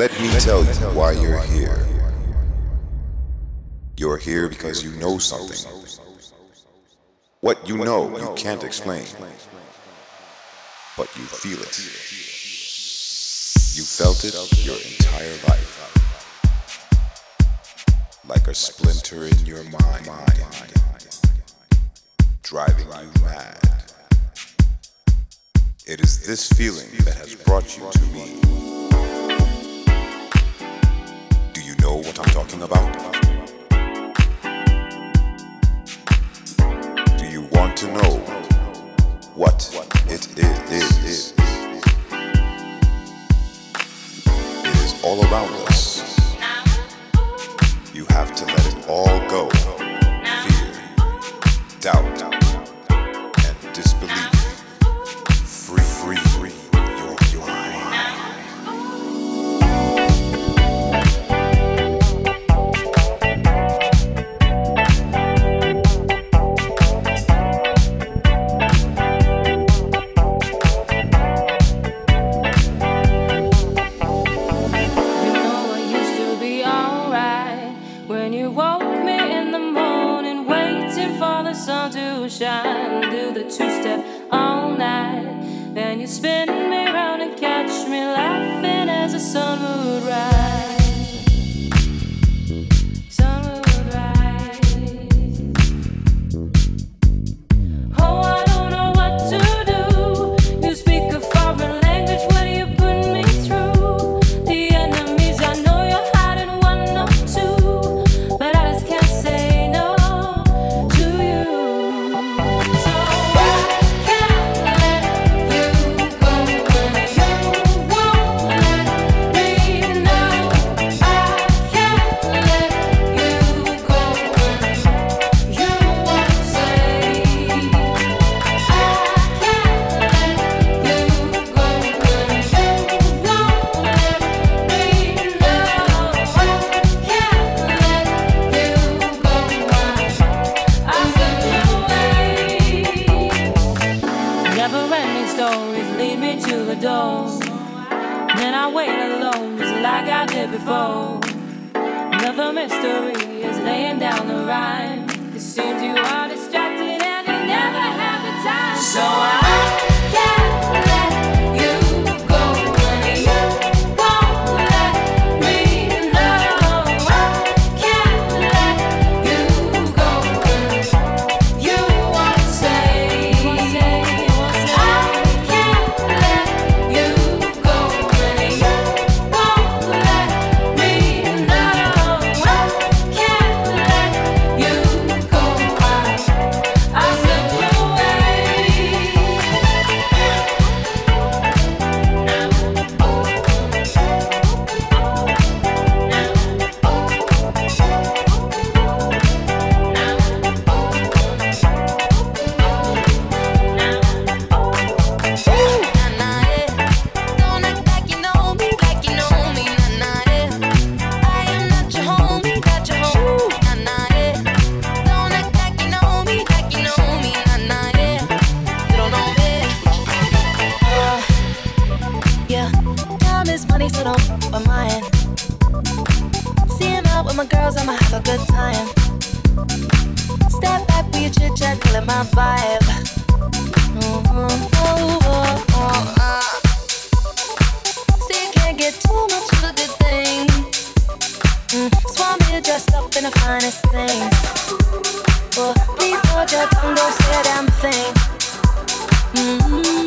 Let me tell you why you're here. You're here because you know something. What you know, you can't explain, but you feel it. You felt it your entire life, like a splinter in your mind, driving you mad. It is this feeling that has brought you to me. Know what I'm talking about? Do you want to know what it is? It is all around us. My girls, I'ma have a good time. Step back with your chit chat, killing my vibe. Oh, oh, oh, oh, oh, uh. See, you can't get too much of a good thing. Mm, so want me to dress up in the finest things. But please hold your tongue, don't say a damn thing. Mm-hmm.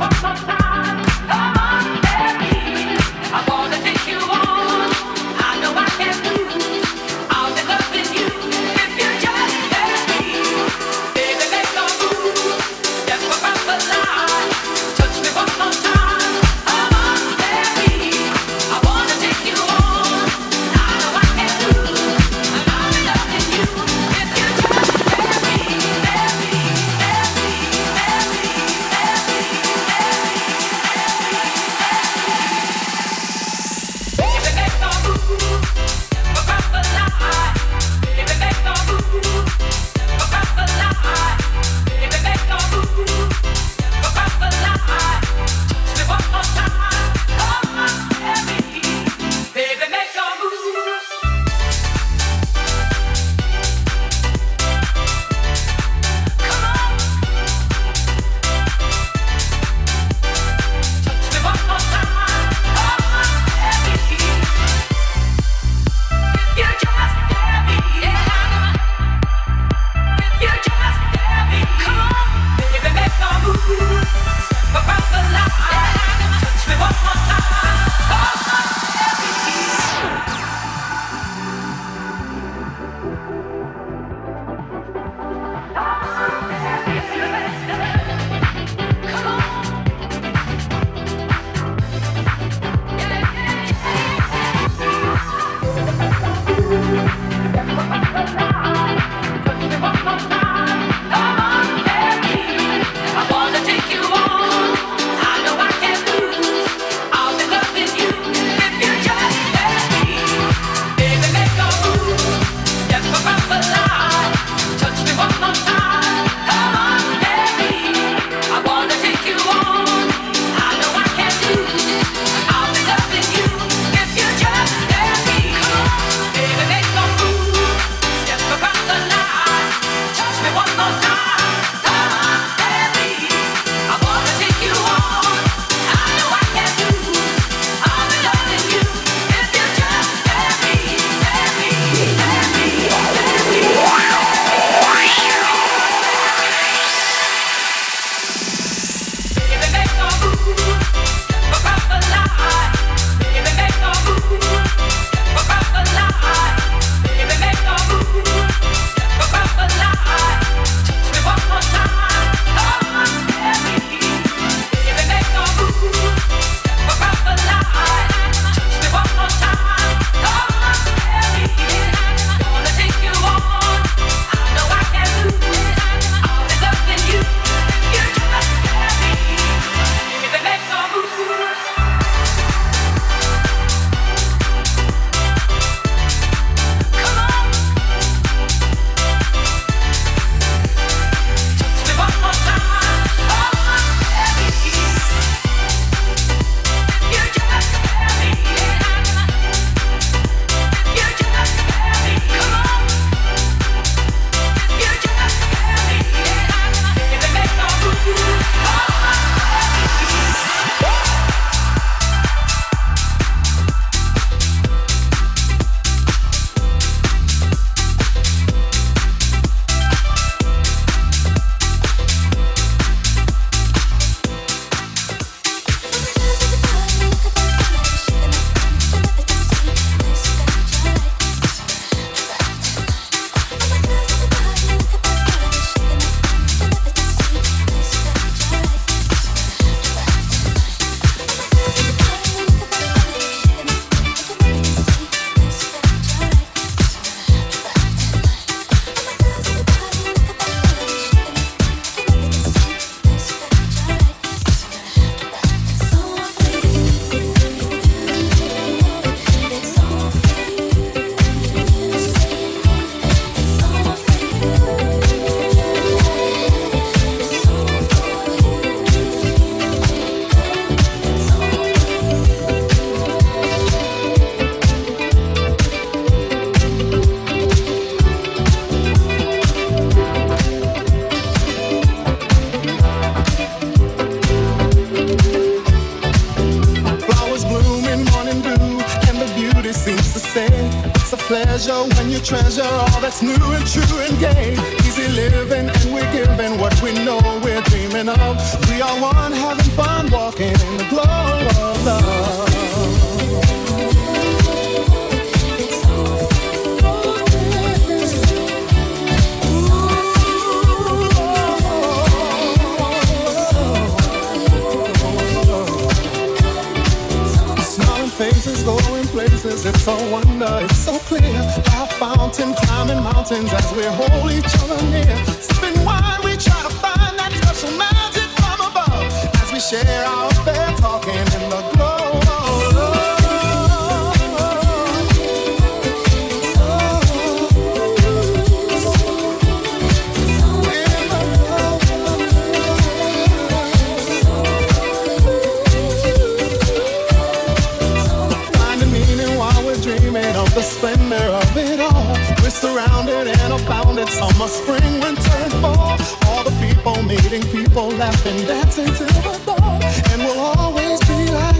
I places. It's a wonder, it's so clear. Our fountain, climbing mountains as we hold each other near. Sipping wine, we try to find that special magic from above as we share our affair, talking surrounded and abounded. Summer, spring, winter, and fall. All the people meeting people, laughing, dancing till the dawn. And we'll always be like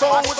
soul